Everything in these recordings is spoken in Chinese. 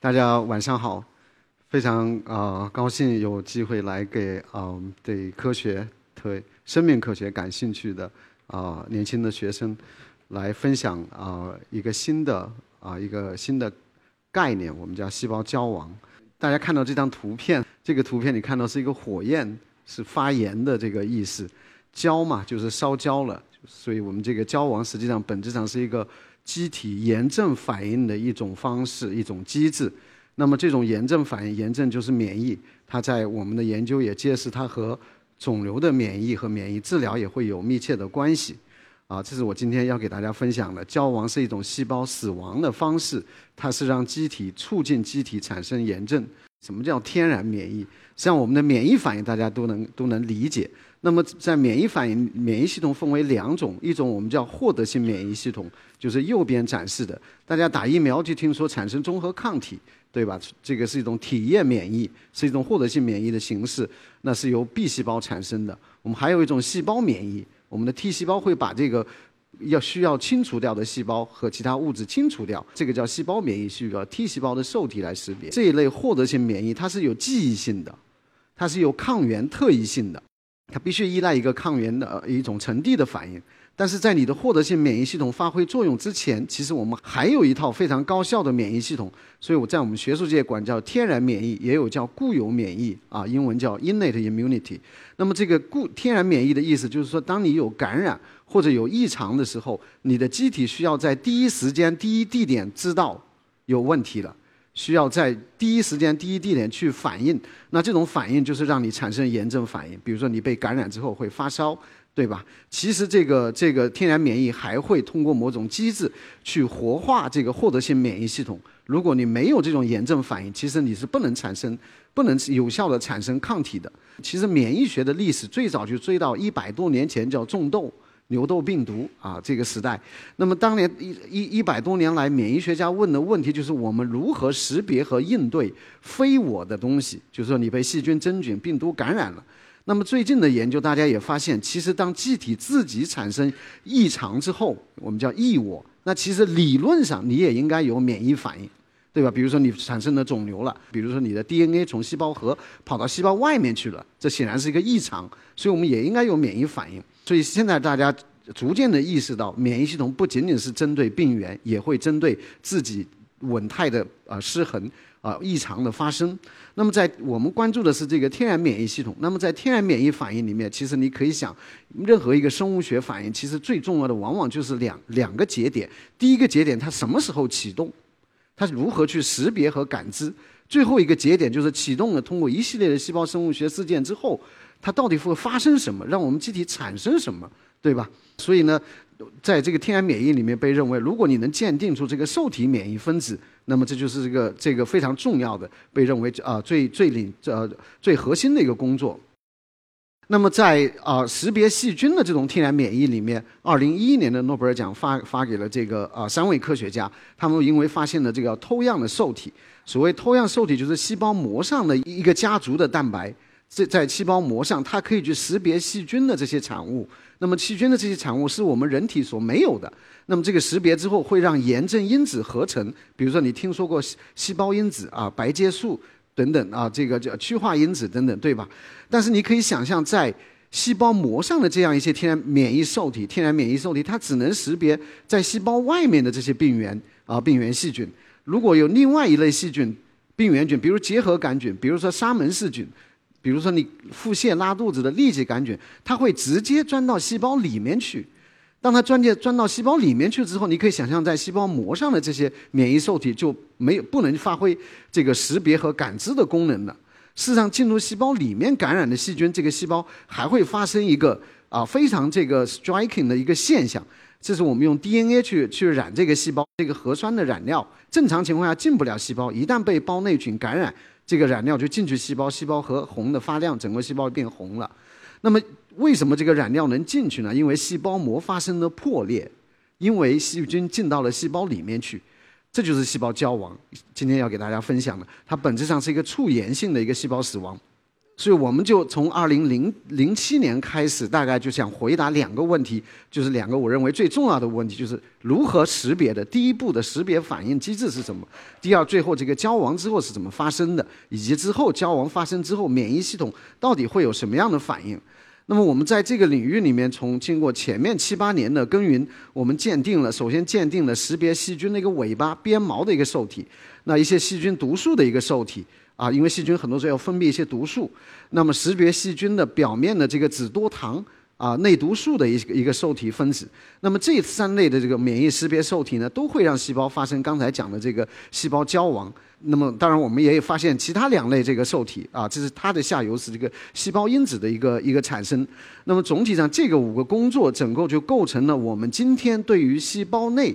大家晚上好，非常啊、高兴有机会来给啊、对科学、对生命科学感兴趣的啊、年轻的学生来分享啊、一个新的啊、一个新的概念，我们叫细胞焦亡。大家看到这张图片，这个图片你看到是一个火焰，是发炎的这个意思。焦嘛，就是烧焦了，所以我们这个焦亡实际上本质上是一个机体炎症反应的一种方式、一种机制。那么这种炎症反应，炎症就是免疫，它在我们的研究也揭示它和肿瘤的免疫和免疫治疗也会有密切的关系。啊，这是我今天要给大家分享的。焦亡是一种细胞死亡的方式，它是让机体促进机体产生炎症。什么叫天然免疫？实际上，我们的免疫反应大家都能都能理解。那么，在免疫反应，免疫系统分为两种，一种我们叫获得性免疫系统，就是右边展示的。大家打疫苗就听说产生中和抗体，对吧？这个是一种体液免疫，是一种获得性免疫的形式，那是由 B 细胞产生的。我们还有一种细胞免疫，我们的 T 细胞会把这个要需要清除掉的细胞和其他物质清除掉，这个叫细胞免疫，需要 T 细胞的受体来识别。这一类获得性免疫它是有记忆性的，它是有抗原特异性的，它必须依赖一个抗原的一种沉递的反应。但是在你的获得性免疫系统发挥作用之前，其实我们还有一套非常高效的免疫系统，所以我在我们学术界管叫天然免疫，也有叫固有免疫啊，英文叫 innate immunity。那么这个固天然免疫的意思就是说，当你有感染或者有异常的时候，你的机体需要在第一时间、第一地点知道有问题了。需要在第一时间、第一地点去反应，那这种反应就是让你产生炎症反应。比如说你被感染之后会发烧，对吧？其实这个这个天然免疫还会通过某种机制去活化这个获得性免疫系统。如果你没有这种炎症反应，其实你是不能产生、不能有效的产生抗体的。其实免疫学的历史最早就追到一百多年前，叫种痘。牛痘病毒啊，这个时代。那么当年一一一百多年来，免疫学家问的问题就是我们如何识别和应对非我的东西，就是说你被细菌、真菌、病毒感染了。那么最近的研究，大家也发现，其实当机体自己产生异常之后，我们叫异我，那其实理论上你也应该有免疫反应。对吧？比如说你产生了肿瘤了，比如说你的 DNA 从细胞核跑到细胞外面去了，这显然是一个异常，所以我们也应该有免疫反应。所以现在大家逐渐的意识到，免疫系统不仅仅是针对病原，也会针对自己稳态的啊失衡啊异常的发生。那么在我们关注的是这个天然免疫系统。那么在天然免疫反应里面，其实你可以想，任何一个生物学反应，其实最重要的往往就是两两个节点。第一个节点它什么时候启动？它是如何去识别和感知？最后一个节点就是启动了，通过一系列的细胞生物学事件之后，它到底会发生什么，让我们机体产生什么，对吧？所以呢，在这个天然免疫里面被认为，如果你能鉴定出这个受体免疫分子，那么这就是这个这个非常重要的，被认为啊最最领呃最核心的一个工作。那么在啊识别细菌的这种天然免疫里面，二零一一年的诺贝尔奖发发给了这个啊三位科学家，他们因为发现了这个偷样的受体。所谓偷样受体，就是细胞膜上的一个家族的蛋白，在在细胞膜上，它可以去识别细菌的这些产物。那么细菌的这些产物是我们人体所没有的。那么这个识别之后，会让炎症因子合成，比如说你听说过细胞因子啊、白介素。等等啊，这个叫趋化因子等等，对吧？但是你可以想象，在细胞膜上的这样一些天然免疫受体，天然免疫受体它只能识别在细胞外面的这些病原啊、病原细菌。如果有另外一类细菌、病原菌，比如结核杆菌，比如说沙门氏菌，比如说你腹泻拉肚子的痢疾杆菌，它会直接钻到细胞里面去。当它钻进钻到细胞里面去之后，你可以想象，在细胞膜上的这些免疫受体就没有不能发挥这个识别和感知的功能了。事实上，进入细胞里面感染的细菌，这个细胞还会发生一个啊非常这个 striking 的一个现象，这是我们用 DNA 去去染这个细胞，这个核酸的染料正常情况下进不了细胞，一旦被胞内菌感染，这个染料就进去细胞，细胞核红的发亮，整个细胞变红了。那么为什么这个染料能进去呢？因为细胞膜发生了破裂，因为细菌进到了细胞里面去，这就是细胞焦亡。今天要给大家分享的，它本质上是一个促炎性的一个细胞死亡。所以我们就从二零零零七年开始，大概就想回答两个问题，就是两个我认为最重要的问题，就是如何识别的，第一步的识别反应机制是什么？第二，最后这个交亡之后是怎么发生的？以及之后交亡发生之后，免疫系统到底会有什么样的反应？那么我们在这个领域里面，从经过前面七八年的耕耘，我们鉴定了，首先鉴定了识别细菌的一个尾巴鞭毛的一个受体，那一些细菌毒素的一个受体。啊，因为细菌很多时候要分泌一些毒素，那么识别细菌的表面的这个脂多糖啊内毒素的一个一个受体分子，那么这三类的这个免疫识别受体呢，都会让细胞发生刚才讲的这个细胞交亡。那么当然我们也有发现其他两类这个受体啊，这是它的下游是这个细胞因子的一个一个产生。那么总体上这个五个工作整个就构成了我们今天对于细胞内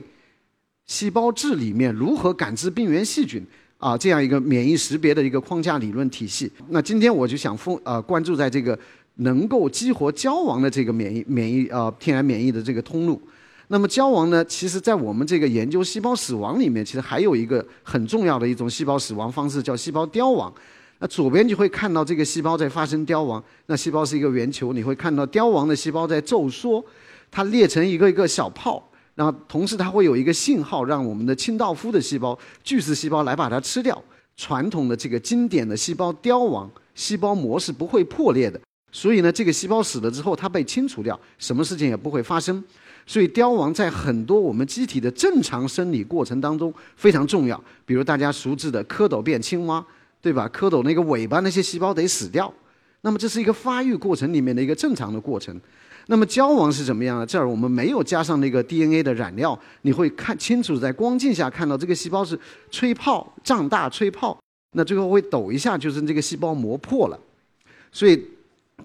细胞质里面如何感知病原细菌。啊，这样一个免疫识别的一个框架理论体系。那今天我就想封呃关注在这个能够激活交亡的这个免疫免疫呃天然免疫的这个通路。那么交亡呢，其实在我们这个研究细胞死亡里面，其实还有一个很重要的一种细胞死亡方式，叫细胞凋亡。那左边就会看到这个细胞在发生凋亡。那细胞是一个圆球，你会看到凋亡的细胞在皱缩，它裂成一个一个小泡。然后同时它会有一个信号，让我们的清道夫的细胞、巨噬细胞来把它吃掉。传统的这个经典的细胞凋亡，细胞膜是不会破裂的。所以呢，这个细胞死了之后，它被清除掉，什么事情也不会发生。所以凋亡在很多我们机体的正常生理过程当中非常重要。比如大家熟知的蝌蚪变青蛙，对吧？蝌蚪那个尾巴那些细胞得死掉，那么这是一个发育过程里面的一个正常的过程。那么交亡是怎么样的？这儿我们没有加上那个 DNA 的染料，你会看清楚，在光镜下看到这个细胞是吹泡、胀大、吹泡，那最后会抖一下，就是这个细胞膜破了。所以，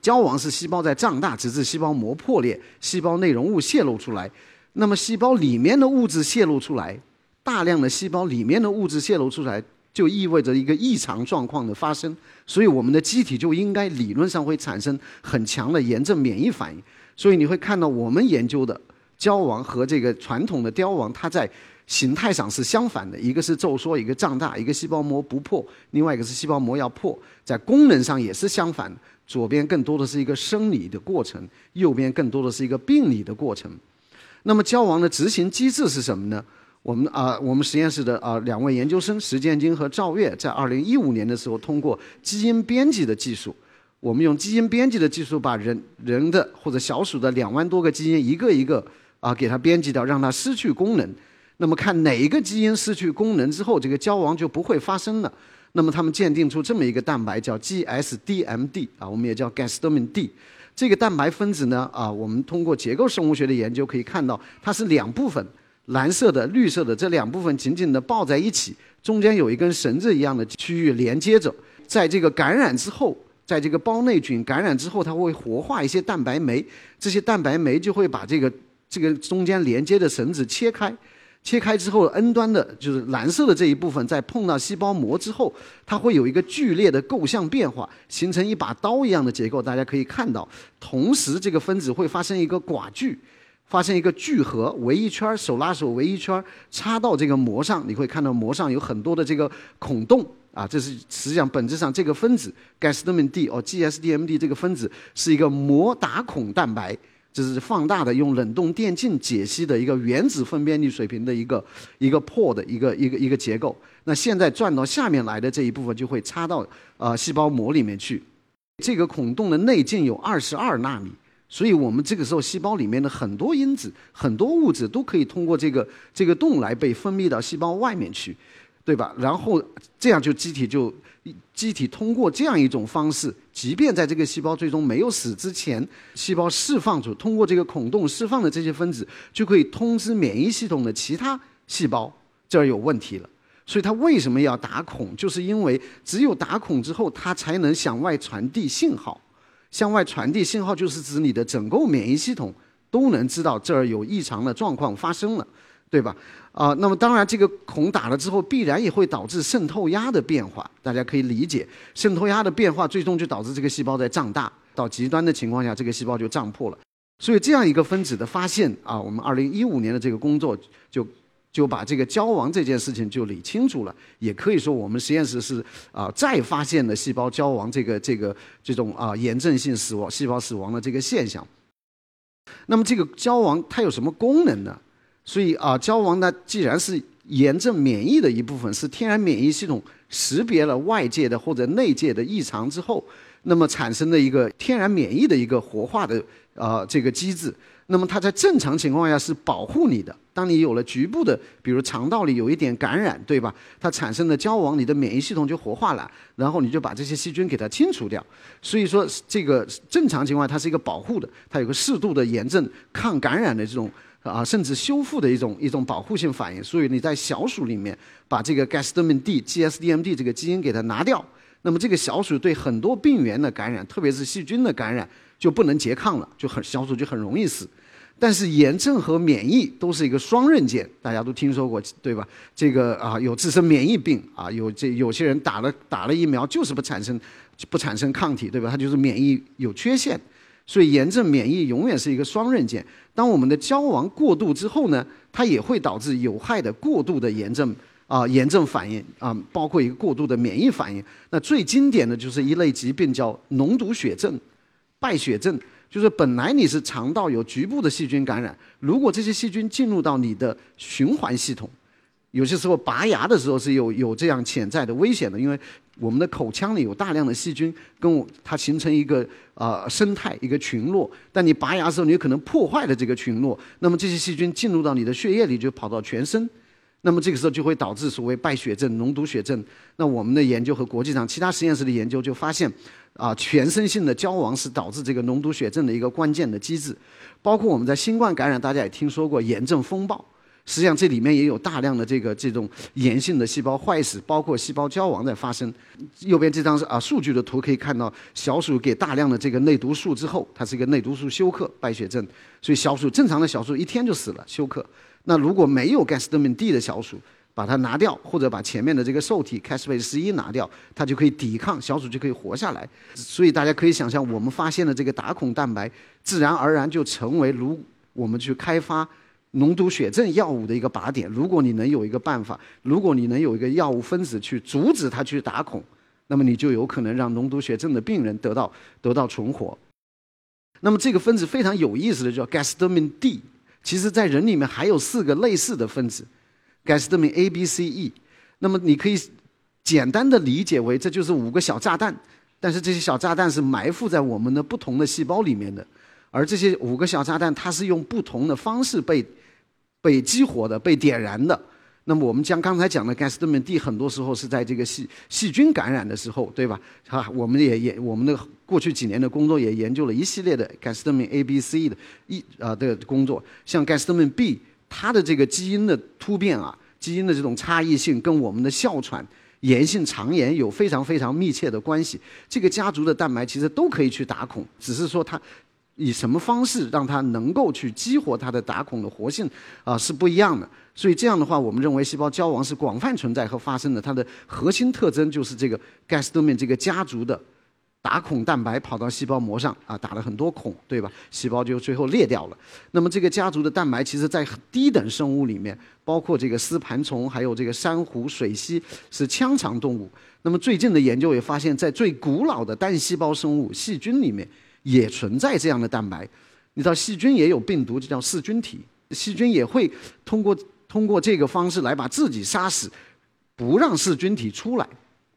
交亡是细胞在胀大，直至细胞膜破裂，细胞内容物泄露出来。那么，细胞里面的物质泄露出来，大量的细胞里面的物质泄露出来，就意味着一个异常状况的发生。所以，我们的机体就应该理论上会产生很强的炎症免疫反应。所以你会看到，我们研究的交亡和这个传统的凋亡，它在形态上是相反的，一个是皱缩，一个胀大，一个细胞膜不破，另外一个是细胞膜要破，在功能上也是相反的。左边更多的是一个生理的过程，右边更多的是一个病理的过程。那么交亡的执行机制是什么呢？我们啊，我们实验室的啊两位研究生石建军和赵月，在二零一五年的时候，通过基因编辑的技术。我们用基因编辑的技术，把人人的或者小鼠的两万多个基因一个一个啊给它编辑掉，让它失去功能。那么看哪一个基因失去功能之后，这个交亡就不会发生了。那么他们鉴定出这么一个蛋白叫 GSDMD 啊，我们也叫 Gasdermin D。这个蛋白分子呢啊，我们通过结构生物学的研究可以看到，它是两部分，蓝色的、绿色的这两部分紧紧地抱在一起，中间有一根绳子一样的区域连接着，在这个感染之后。在这个胞内菌感染之后，它会活化一些蛋白酶，这些蛋白酶就会把这个这个中间连接的绳子切开，切开之后，N 端的就是蓝色的这一部分，在碰到细胞膜之后，它会有一个剧烈的构象变化，形成一把刀一样的结构。大家可以看到，同时这个分子会发生一个寡聚，发生一个聚合，围一圈手拉手围一圈插到这个膜上，你会看到膜上有很多的这个孔洞。啊，这是实际上本质上这个分子 g a s d m i n D 哦 GSDMD 这个分子是一个膜打孔蛋白，这是放大的用冷冻电镜解析的一个原子分辨率水平的一个一个破的一个一个一个结构。那现在转到下面来的这一部分就会插到啊细胞膜里面去。这个孔洞的内径有二十二纳米，所以我们这个时候细胞里面的很多因子、很多物质都可以通过这个这个洞来被分泌到细胞外面去。对吧？然后这样就机体就机体通过这样一种方式，即便在这个细胞最终没有死之前，细胞释放出通过这个孔洞释放的这些分子，就可以通知免疫系统的其他细胞这儿有问题了。所以它为什么要打孔？就是因为只有打孔之后，它才能向外传递信号。向外传递信号就是指你的整个免疫系统都能知道这儿有异常的状况发生了。对吧？啊，那么当然，这个孔打了之后，必然也会导致渗透压的变化。大家可以理解，渗透压的变化，最终就导致这个细胞在胀大。到极端的情况下，这个细胞就胀破了。所以这样一个分子的发现啊，我们二零一五年的这个工作就就把这个交亡这件事情就理清楚了。也可以说，我们实验室是啊再发现了细胞交亡这个这个这种啊炎症性死亡、细胞死亡的这个现象。那么这个交亡它有什么功能呢？所以啊，胶王呢既然是炎症免疫的一部分，是天然免疫系统识别了外界的或者内界的异常之后，那么产生的一个天然免疫的一个活化的啊这个机制。那么它在正常情况下是保护你的。当你有了局部的，比如肠道里有一点感染，对吧？它产生的胶王，你的免疫系统就活化了，然后你就把这些细菌给它清除掉。所以说，这个正常情况它是一个保护的，它有个适度的炎症、抗感染的这种啊，甚至修复的一种一种保护性反应。所以你在小鼠里面把这个 Gasdermin D、GSDMD 这个基因给它拿掉，那么这个小鼠对很多病原的感染，特别是细菌的感染就不能拮抗了，就很小鼠就很容易死。但是炎症和免疫都是一个双刃剑，大家都听说过，对吧？这个啊，有自身免疫病啊，有这有些人打了打了疫苗就是不产生不产生抗体，对吧？他就是免疫有缺陷，所以炎症免疫永远是一个双刃剑。当我们的交亡过度之后呢，它也会导致有害的过度的炎症啊炎症反应啊，包括一个过度的免疫反应。那最经典的就是一类疾病叫脓毒血症、败血症。就是本来你是肠道有局部的细菌感染，如果这些细菌进入到你的循环系统，有些时候拔牙的时候是有有这样潜在的危险的，因为我们的口腔里有大量的细菌，跟我它形成一个呃生态一个群落，但你拔牙的时候，你有可能破坏了这个群落，那么这些细菌进入到你的血液里，就跑到全身。那么这个时候就会导致所谓败血症、脓毒血症。那我们的研究和国际上其他实验室的研究就发现，啊，全身性的交亡是导致这个脓毒血症的一个关键的机制。包括我们在新冠感染，大家也听说过炎症风暴，实际上这里面也有大量的这个这种炎性的细胞坏死，包括细胞交亡在发生。右边这张是啊数据的图，可以看到小鼠给大量的这个内毒素之后，它是一个内毒素休克败血症，所以小鼠正常的小鼠一天就死了休克。那如果没有 Gasdermin D 的小鼠，把它拿掉，或者把前面的这个受体 Caspase 十一拿掉，它就可以抵抗，小鼠就可以活下来。所以大家可以想象，我们发现的这个打孔蛋白，自然而然就成为如我们去开发脓毒血症药物的一个靶点。如果你能有一个办法，如果你能有一个药物分子去阻止它去打孔，那么你就有可能让脓毒血症的病人得到得到存活。那么这个分子非常有意思的叫 Gasdermin D。其实，在人里面还有四个类似的分子，Gasdermin A、B、C、E。那么你可以简单的理解为，这就是五个小炸弹。但是这些小炸弹是埋伏在我们的不同的细胞里面的，而这些五个小炸弹，它是用不同的方式被被激活的、被点燃的。那么我们将刚才讲的 Gasdermin D，很多时候是在这个细细菌感染的时候，对吧？哈，我们也也我们的过去几年的工作也研究了一系列的 Gasdermin A、B、C 的一啊的工作。像 Gasdermin B，它的这个基因的突变啊，基因的这种差异性跟我们的哮喘、炎性肠炎有非常非常密切的关系。这个家族的蛋白其实都可以去打孔，只是说它。以什么方式让它能够去激活它的打孔的活性啊是不一样的，所以这样的话，我们认为细胞交亡是广泛存在和发生的。它的核心特征就是这个 g a s d o m i n 这个家族的打孔蛋白跑到细胞膜上啊，打了很多孔，对吧？细胞就最后裂掉了。那么这个家族的蛋白，其实在低等生物里面，包括这个丝盘虫，还有这个珊瑚、水螅，是腔肠动物。那么最近的研究也发现，在最古老的单细胞生物细菌里面。也存在这样的蛋白，你知道细菌也有病毒，就叫噬菌体。细菌也会通过通过这个方式来把自己杀死，不让噬菌体出来，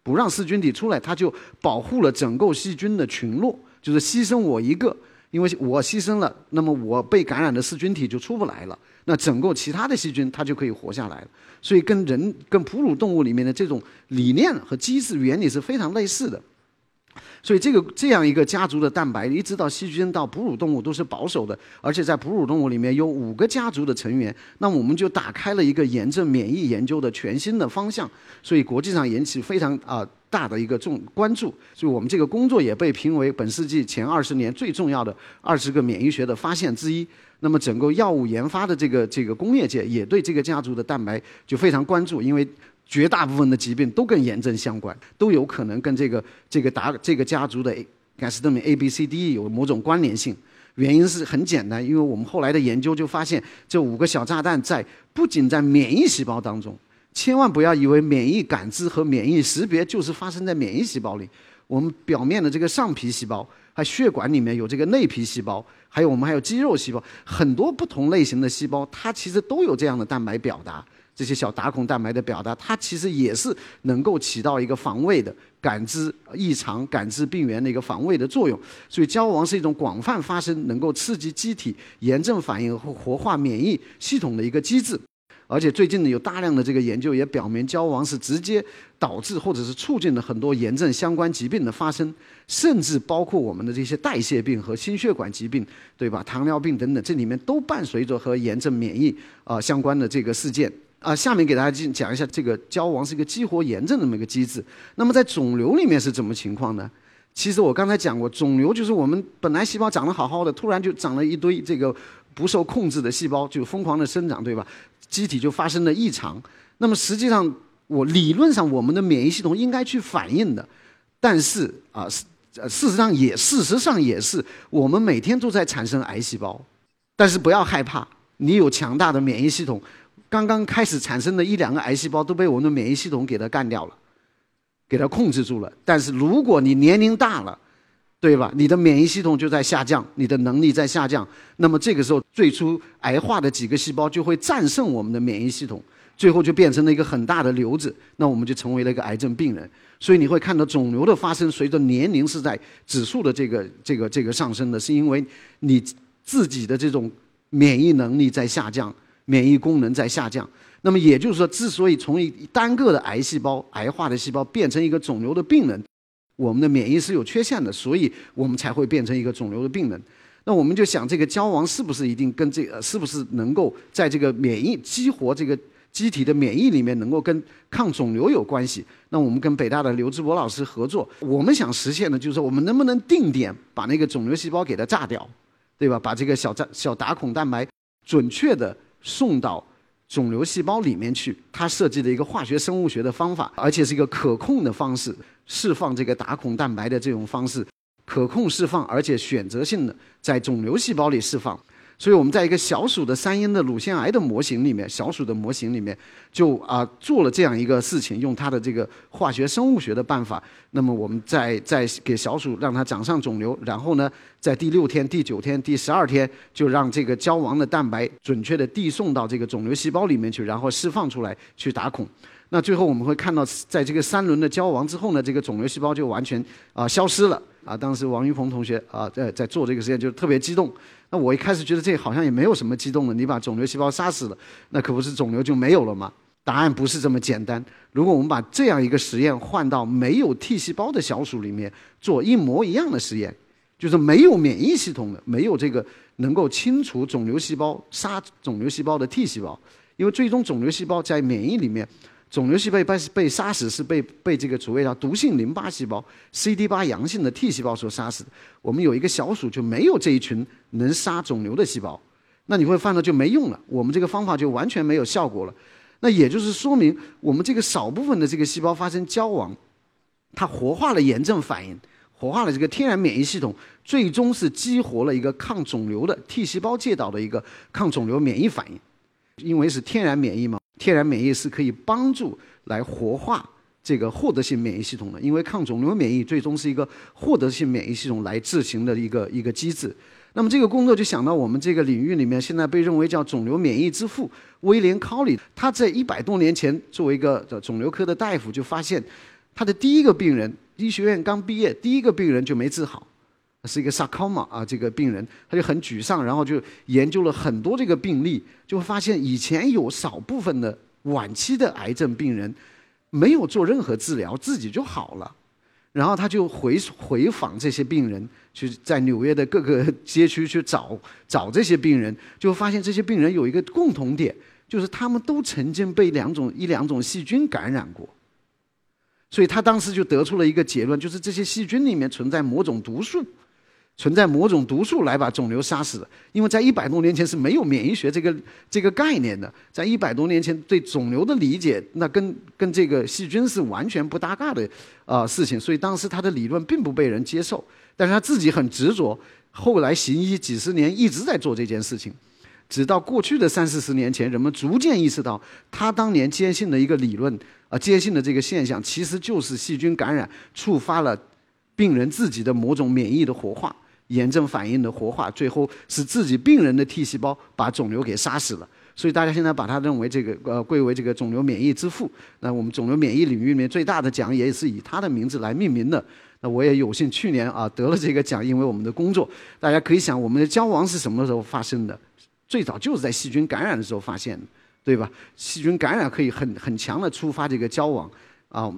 不让噬菌体出来，它就保护了整个细菌的群落，就是牺牲我一个，因为我牺牲了，那么我被感染的噬菌体就出不来了，那整个其他的细菌它就可以活下来了。所以跟人跟哺乳动物里面的这种理念和机制原理是非常类似的。所以这个这样一个家族的蛋白，一直到细菌到哺乳动物都是保守的，而且在哺乳动物里面有五个家族的成员，那我们就打开了一个炎症免疫研究的全新的方向。所以国际上引起非常啊大的一个重关注。所以我们这个工作也被评为本世纪前二十年最重要的二十个免疫学的发现之一。那么整个药物研发的这个这个工业界也对这个家族的蛋白就非常关注，因为。绝大部分的疾病都跟炎症相关，都有可能跟这个这个达这个家族的 Gasdermin A B C D 有某种关联性。原因是很简单，因为我们后来的研究就发现，这五个小炸弹在不仅在免疫细胞当中，千万不要以为免疫感知和免疫识别就是发生在免疫细胞里。我们表面的这个上皮细胞，还血管里面有这个内皮细胞，还有我们还有肌肉细胞，很多不同类型的细胞，它其实都有这样的蛋白表达。这些小打孔蛋白的表达，它其实也是能够起到一个防卫的、感知异常、感知病原的一个防卫的作用。所以，胶王是一种广泛发生、能够刺激机体炎症反应和活化免疫系统的一个机制。而且，最近呢，有大量的这个研究也表明，胶王是直接导致或者是促进了很多炎症相关疾病的发生，甚至包括我们的这些代谢病和心血管疾病，对吧？糖尿病等等，这里面都伴随着和炎症、免疫啊相关的这个事件。啊，下面给大家讲讲一下这个胶王是一个激活炎症的这么一个机制。那么在肿瘤里面是怎么情况呢？其实我刚才讲过，肿瘤就是我们本来细胞长得好好的，突然就长了一堆这个不受控制的细胞，就疯狂的生长，对吧？机体就发生了异常。那么实际上，我理论上我们的免疫系统应该去反应的，但是啊，事实上也事实上也是，我们每天都在产生癌细胞。但是不要害怕，你有强大的免疫系统。刚刚开始产生的一两个癌细胞都被我们的免疫系统给它干掉了，给它控制住了。但是如果你年龄大了，对吧？你的免疫系统就在下降，你的能力在下降。那么这个时候，最初癌化的几个细胞就会战胜我们的免疫系统，最后就变成了一个很大的瘤子。那我们就成为了一个癌症病人。所以你会看到肿瘤的发生，随着年龄是在指数的这个这个这个上升的，是因为你自己的这种免疫能力在下降。免疫功能在下降，那么也就是说，之所以从一单个的癌细胞、癌化的细胞变成一个肿瘤的病人，我们的免疫是有缺陷的，所以我们才会变成一个肿瘤的病人。那我们就想，这个胶王是不是一定跟这个，是不是能够在这个免疫激活这个机体的免疫里面，能够跟抗肿瘤有关系？那我们跟北大的刘志博老师合作，我们想实现的就是，我们能不能定点把那个肿瘤细胞给它炸掉，对吧？把这个小炸小打孔蛋白准确的。送到肿瘤细胞里面去，它设计的一个化学生物学的方法，而且是一个可控的方式，释放这个打孔蛋白的这种方式，可控释放，而且选择性的在肿瘤细胞里释放。所以我们在一个小鼠的三阴的乳腺癌的模型里面，小鼠的模型里面就啊做了这样一个事情，用它的这个化学生物学的办法。那么我们在在给小鼠让它长上肿瘤，然后呢，在第六天、第九天、第十二天，就让这个胶王的蛋白准确的递送到这个肿瘤细胞里面去，然后释放出来去打孔。那最后我们会看到，在这个三轮的胶王之后呢，这个肿瘤细胞就完全啊消失了。啊，当时王玉鹏同学啊在在做这个实验就特别激动。那我一开始觉得这好像也没有什么激动的，你把肿瘤细胞杀死了，那可不是肿瘤就没有了吗？答案不是这么简单。如果我们把这样一个实验换到没有 T 细胞的小鼠里面做一模一样的实验，就是没有免疫系统的，没有这个能够清除肿瘤细胞、杀肿瘤细胞的 T 细胞，因为最终肿瘤细胞在免疫里面。肿瘤细胞被被杀死是被被这个所谓的毒性淋巴细胞 CD 八阳性的 T 细胞所杀死的。我们有一个小鼠就没有这一群能杀肿瘤的细胞，那你会发现就没用了。我们这个方法就完全没有效果了。那也就是说明我们这个少部分的这个细胞发生交往，它活化了炎症反应，活化了这个天然免疫系统，最终是激活了一个抗肿瘤的 T 细胞介导的一个抗肿瘤免疫反应，因为是天然免疫嘛。天然免疫是可以帮助来活化这个获得性免疫系统的，因为抗肿瘤免疫最终是一个获得性免疫系统来执行的一个一个机制。那么这个工作就想到我们这个领域里面，现在被认为叫肿瘤免疫之父威廉·考里，他在一百多年前作为一个肿瘤科的大夫，就发现他的第一个病人，医学院刚毕业，第一个病人就没治好。是一个 sarcoma 啊，这个病人他就很沮丧，然后就研究了很多这个病例，就发现以前有少部分的晚期的癌症病人没有做任何治疗，自己就好了。然后他就回回访这些病人，去在纽约的各个 街区去找找这些病人，就发现这些病人有一个共同点，就是他们都曾经被两种一两种细菌感染过。所以他当时就得出了一个结论，就是这些细菌里面存在某种毒素。存在某种毒素来把肿瘤杀死的，因为在一百多年前是没有免疫学这个这个概念的，在一百多年前对肿瘤的理解，那跟跟这个细菌是完全不搭嘎的啊事情，所以当时他的理论并不被人接受，但是他自己很执着，后来行医几十年一直在做这件事情，直到过去的三四十年前，人们逐渐意识到，他当年坚信的一个理论啊，坚信的这个现象，其实就是细菌感染触发了病人自己的某种免疫的活化、炎症反应的活化，最后是自己病人的 T 细胞把肿瘤给杀死了。所以大家现在把它认为这个呃归为这个肿瘤免疫之父。那我们肿瘤免疫领域里面最大的奖也是以他的名字来命名的。那我也有幸去年啊得了这个奖，因为我们的工作。大家可以想，我们的交亡是什么时候发生的？最早就是在细菌感染的时候发现的，对吧？细菌感染可以很很强的触发这个交亡啊。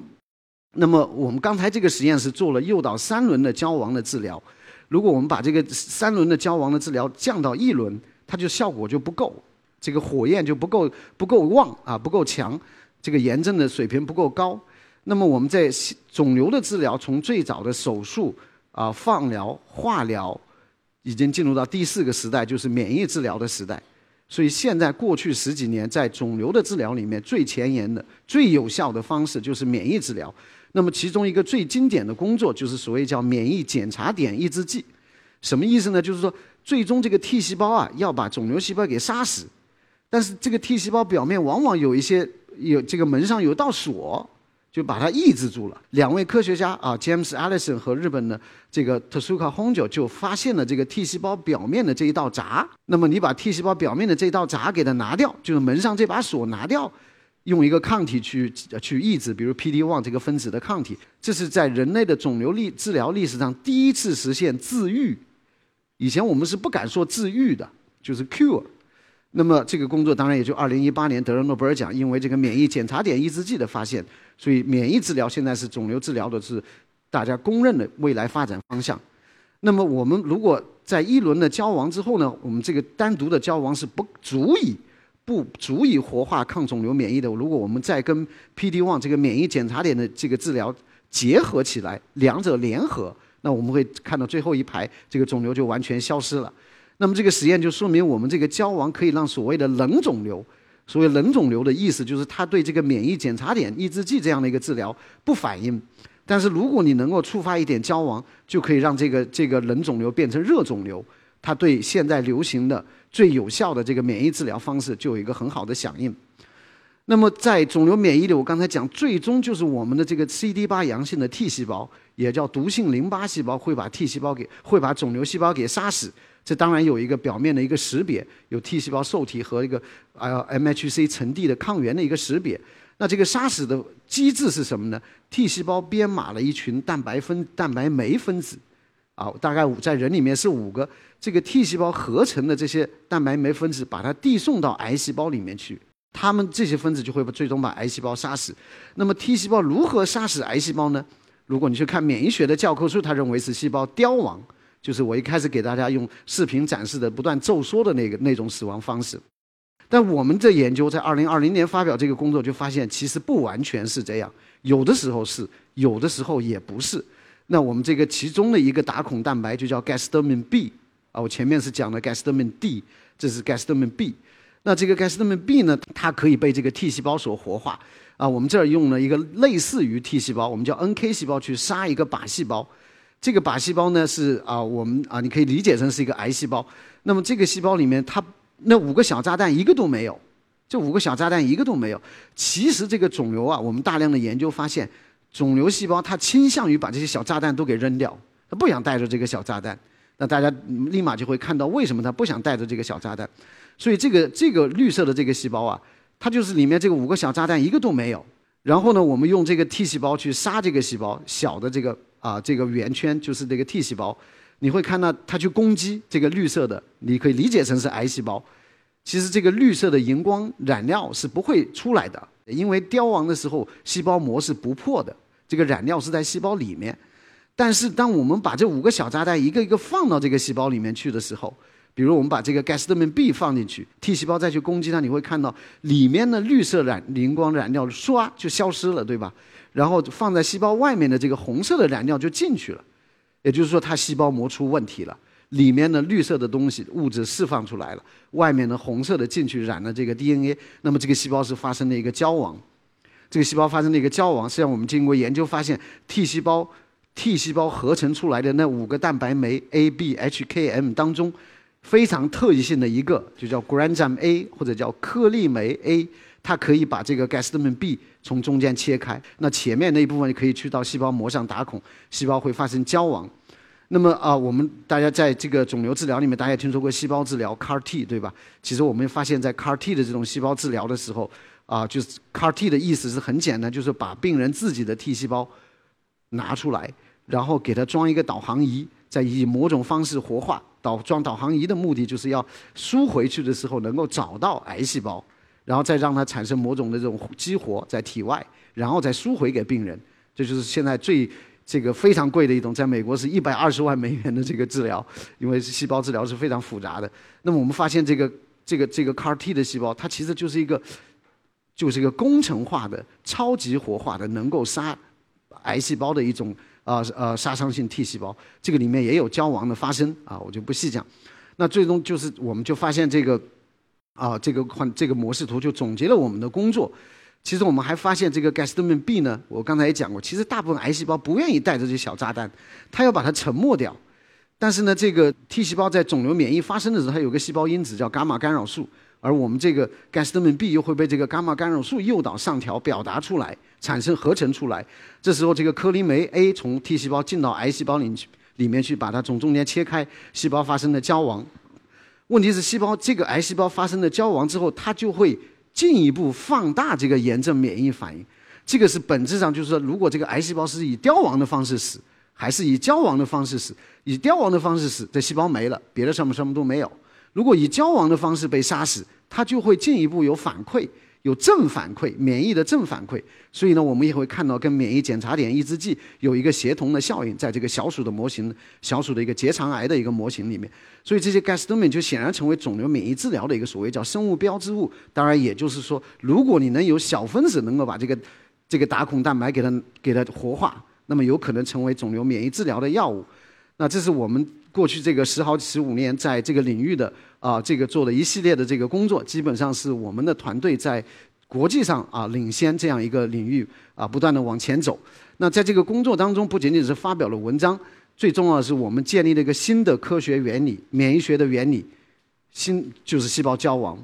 那么我们刚才这个实验是做了诱导三轮的交亡的治疗。如果我们把这个三轮的交亡的治疗降到一轮，它就效果就不够。这个火焰就不够不够旺啊，不够强，这个炎症的水平不够高。那么我们在肿瘤的治疗，从最早的手术啊、放疗、化疗，已经进入到第四个时代，就是免疫治疗的时代。所以现在过去十几年，在肿瘤的治疗里面，最前沿的、最有效的方式就是免疫治疗。那么其中一个最经典的工作，就是所谓叫免疫检查点抑制剂。什么意思呢？就是说，最终这个 T 细胞啊，要把肿瘤细胞给杀死。但是这个 T 细胞表面往往有一些有这个门上有道锁，就把它抑制住了。两位科学家啊，James Allison 和日本的这个 Tsuka Honjo 就发现了这个 T 细胞表面的这一道闸。那么你把 T 细胞表面的这道闸给它拿掉，就是门上这把锁拿掉，用一个抗体去去抑制，比如 PD-1 这个分子的抗体。这是在人类的肿瘤历治疗历史上第一次实现自愈。以前我们是不敢说自愈的，就是 cure。那么这个工作当然也就二零一八年得了诺贝尔奖，因为这个免疫检查点抑制剂的发现，所以免疫治疗现在是肿瘤治疗的是大家公认的未来发展方向。那么我们如果在一轮的交亡之后呢，我们这个单独的交亡是不足以不足以活化抗肿瘤免疫的。如果我们再跟 PD-1 这个免疫检查点的这个治疗结合起来，两者联合，那我们会看到最后一排这个肿瘤就完全消失了。那么这个实验就说明，我们这个交亡可以让所谓的冷肿瘤，所谓冷肿瘤的意思就是它对这个免疫检查点抑制剂这样的一个治疗不反应。但是如果你能够触发一点交亡，就可以让这个这个冷肿瘤变成热肿瘤，它对现在流行的最有效的这个免疫治疗方式就有一个很好的响应。那么在肿瘤免疫里，我刚才讲，最终就是我们的这个 CD 八阳性的 T 细胞，也叫毒性淋巴细胞，会把 T 细胞给会把肿瘤细胞给杀死。这当然有一个表面的一个识别，有 T 细胞受体和一个啊 MHC 沉地的抗原的一个识别。那这个杀死的机制是什么呢？T 细胞编码了一群蛋白分蛋白酶分子，啊，大概五在人里面是五个。这个 T 细胞合成的这些蛋白酶分子，把它递送到癌细胞里面去，它们这些分子就会最终把癌细胞杀死。那么 T 细胞如何杀死癌细胞呢？如果你去看免疫学的教科书，它认为是细胞凋亡。就是我一开始给大家用视频展示的不断骤缩的那个那种死亡方式，但我们的研究在二零二零年发表这个工作就发现，其实不完全是这样，有的时候是，有的时候也不是。那我们这个其中的一个打孔蛋白就叫 Gasdermin B 啊，我前面是讲的 Gasdermin D，这是 Gasdermin B。那这个 Gasdermin B 呢，它可以被这个 T 细胞所活化啊。我们这儿用了一个类似于 T 细胞，我们叫 NK 细胞去杀一个靶细胞。这个靶细胞呢是啊，我们啊，你可以理解成是一个癌细胞。那么这个细胞里面，它那五个小炸弹一个都没有，这五个小炸弹一个都没有。其实这个肿瘤啊，我们大量的研究发现，肿瘤细胞它倾向于把这些小炸弹都给扔掉，它不想带着这个小炸弹。那大家立马就会看到为什么它不想带着这个小炸弹。所以这个这个绿色的这个细胞啊，它就是里面这个五个小炸弹一个都没有。然后呢，我们用这个 T 细胞去杀这个细胞，小的这个。啊，这个圆圈就是这个 T 细胞，你会看到它去攻击这个绿色的，你可以理解成是癌细胞。其实这个绿色的荧光染料是不会出来的，因为凋亡的时候细胞膜是不破的，这个染料是在细胞里面。但是当我们把这五个小炸弹一个一个放到这个细胞里面去的时候，比如我们把这个 Gasdermin B 放进去，T 细胞再去攻击它，你会看到里面的绿色染荧光染料唰就消失了，对吧？然后放在细胞外面的这个红色的染料就进去了，也就是说它细胞膜出问题了，里面的绿色的东西物质释放出来了，外面的红色的进去染了这个 DNA，那么这个细胞是发生了一个交亡，这个细胞发生了一个交亡，实际上我们经过研究发现，T 细胞 T 细胞合成出来的那五个蛋白酶 A、B、H、K、M 当中非常特异性的一个，就叫 Granzyme A 或者叫颗粒酶 A，它可以把这个 gastrin B 从中间切开，那前面那一部分可以去到细胞膜上打孔，细胞会发生交往。那么啊，我们大家在这个肿瘤治疗里面，大家听说过细胞治疗 CAR T 对吧？其实我们发现，在 CAR T 的这种细胞治疗的时候，啊，就是 CAR T 的意思是很简单，就是把病人自己的 T 细胞拿出来。然后给它装一个导航仪，再以某种方式活化。导装导航仪的目的就是要输回去的时候能够找到癌细胞，然后再让它产生某种的这种激活在体外，然后再输回给病人。这就是现在最这个非常贵的一种，在美国是一百二十万美元的这个治疗，因为细胞治疗是非常复杂的。那么我们发现这个这个这个 CAR T 的细胞，它其实就是一个就是一个工程化的、超级活化的，能够杀癌细胞的一种。啊呃，杀伤性 T 细胞，这个里面也有交亡的发生啊，我就不细讲。那最终就是，我们就发现这个啊，这个换这个模式图就总结了我们的工作。其实我们还发现，这个 Gasdermin B 呢，我刚才也讲过，其实大部分癌细胞不愿意带着这小炸弹，它要把它沉没掉。但是呢，这个 T 细胞在肿瘤免疫发生的时候，它有个细胞因子叫伽马干扰素。而我们这个 Gasdermin B 又会被这个伽马干扰素诱导上调，表达出来，产生合成出来。这时候，这个颗粒酶 A 从 T 细胞进到癌细胞里去，里面去，把它从中间切开，细胞发生了交亡。问题是，细胞这个癌细胞发生了交亡之后，它就会进一步放大这个炎症免疫反应。这个是本质上就是说，如果这个癌细胞是以凋亡的方式死，还是以交亡的方式死？以凋亡的方式死，这细胞没了，别的什么什么都没有。如果以交亡的方式被杀死，它就会进一步有反馈，有正反馈，免疫的正反馈。所以呢，我们也会看到跟免疫检查点抑制剂有一个协同的效应，在这个小鼠的模型、小鼠的一个结肠癌的一个模型里面。所以这些 Gasdermin 就显然成为肿瘤免疫治疗的一个所谓叫生物标志物。当然，也就是说，如果你能有小分子能够把这个这个打孔蛋白给它给它活化，那么有可能成为肿瘤免疫治疗的药物。那这是我们过去这个十好十五年在这个领域的啊，这个做了一系列的这个工作，基本上是我们的团队在国际上啊领先这样一个领域啊，不断的往前走。那在这个工作当中，不仅仅是发表了文章，最重要的是我们建立了一个新的科学原理，免疫学的原理，新就是细胞交往。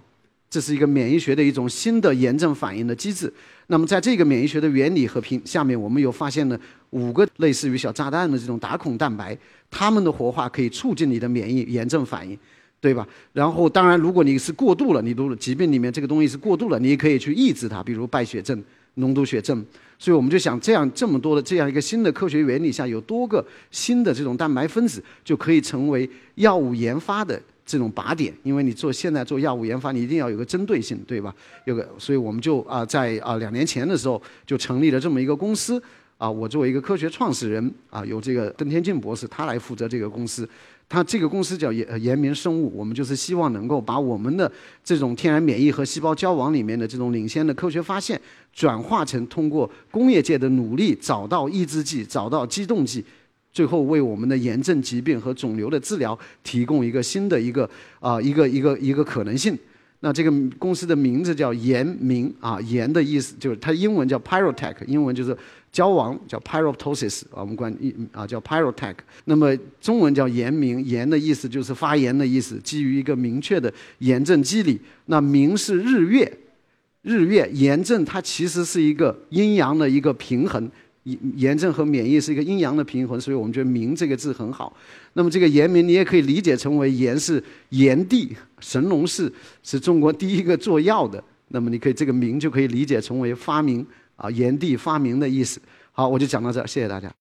这是一个免疫学的一种新的炎症反应的机制。那么，在这个免疫学的原理和平下面，我们又发现了五个类似于小炸弹的这种打孔蛋白，它们的活化可以促进你的免疫炎症反应，对吧？然后，当然，如果你是过度了，你都疾病里面这个东西是过度了，你也可以去抑制它，比如败血症、脓毒血症。所以，我们就想，这样这么多的这样一个新的科学原理下，有多个新的这种蛋白分子，就可以成为药物研发的。这种靶点，因为你做现在做药物研发，你一定要有个针对性，对吧？有个，所以我们就啊，在啊两年前的时候就成立了这么一个公司啊。我作为一个科学创始人啊，有这个邓天进博士，他来负责这个公司。它这个公司叫延延明生物，我们就是希望能够把我们的这种天然免疫和细胞交往里面的这种领先的科学发现，转化成通过工业界的努力找到抑制剂，找到激动剂。最后为我们的炎症疾病和肿瘤的治疗提供一个新的一个啊一个一个一个可能性。那这个公司的名字叫炎明啊，炎的意思就是它英文叫 pyrotech，英文就是焦亡，叫 pyroptosis 啊，我们管一啊叫 pyrotech。那么中文叫炎明，炎的意思就是发炎的意思，基于一个明确的炎症机理。那明是日月，日月炎症它其实是一个阴阳的一个平衡。炎症和免疫是一个阴阳的平衡，所以我们觉得“明”这个字很好。那么这个“炎明”你也可以理解成为“炎”是炎帝，神农氏是中国第一个做药的。那么你可以这个“明”就可以理解成为发明啊，炎帝发明的意思。好，我就讲到这儿，谢谢大家。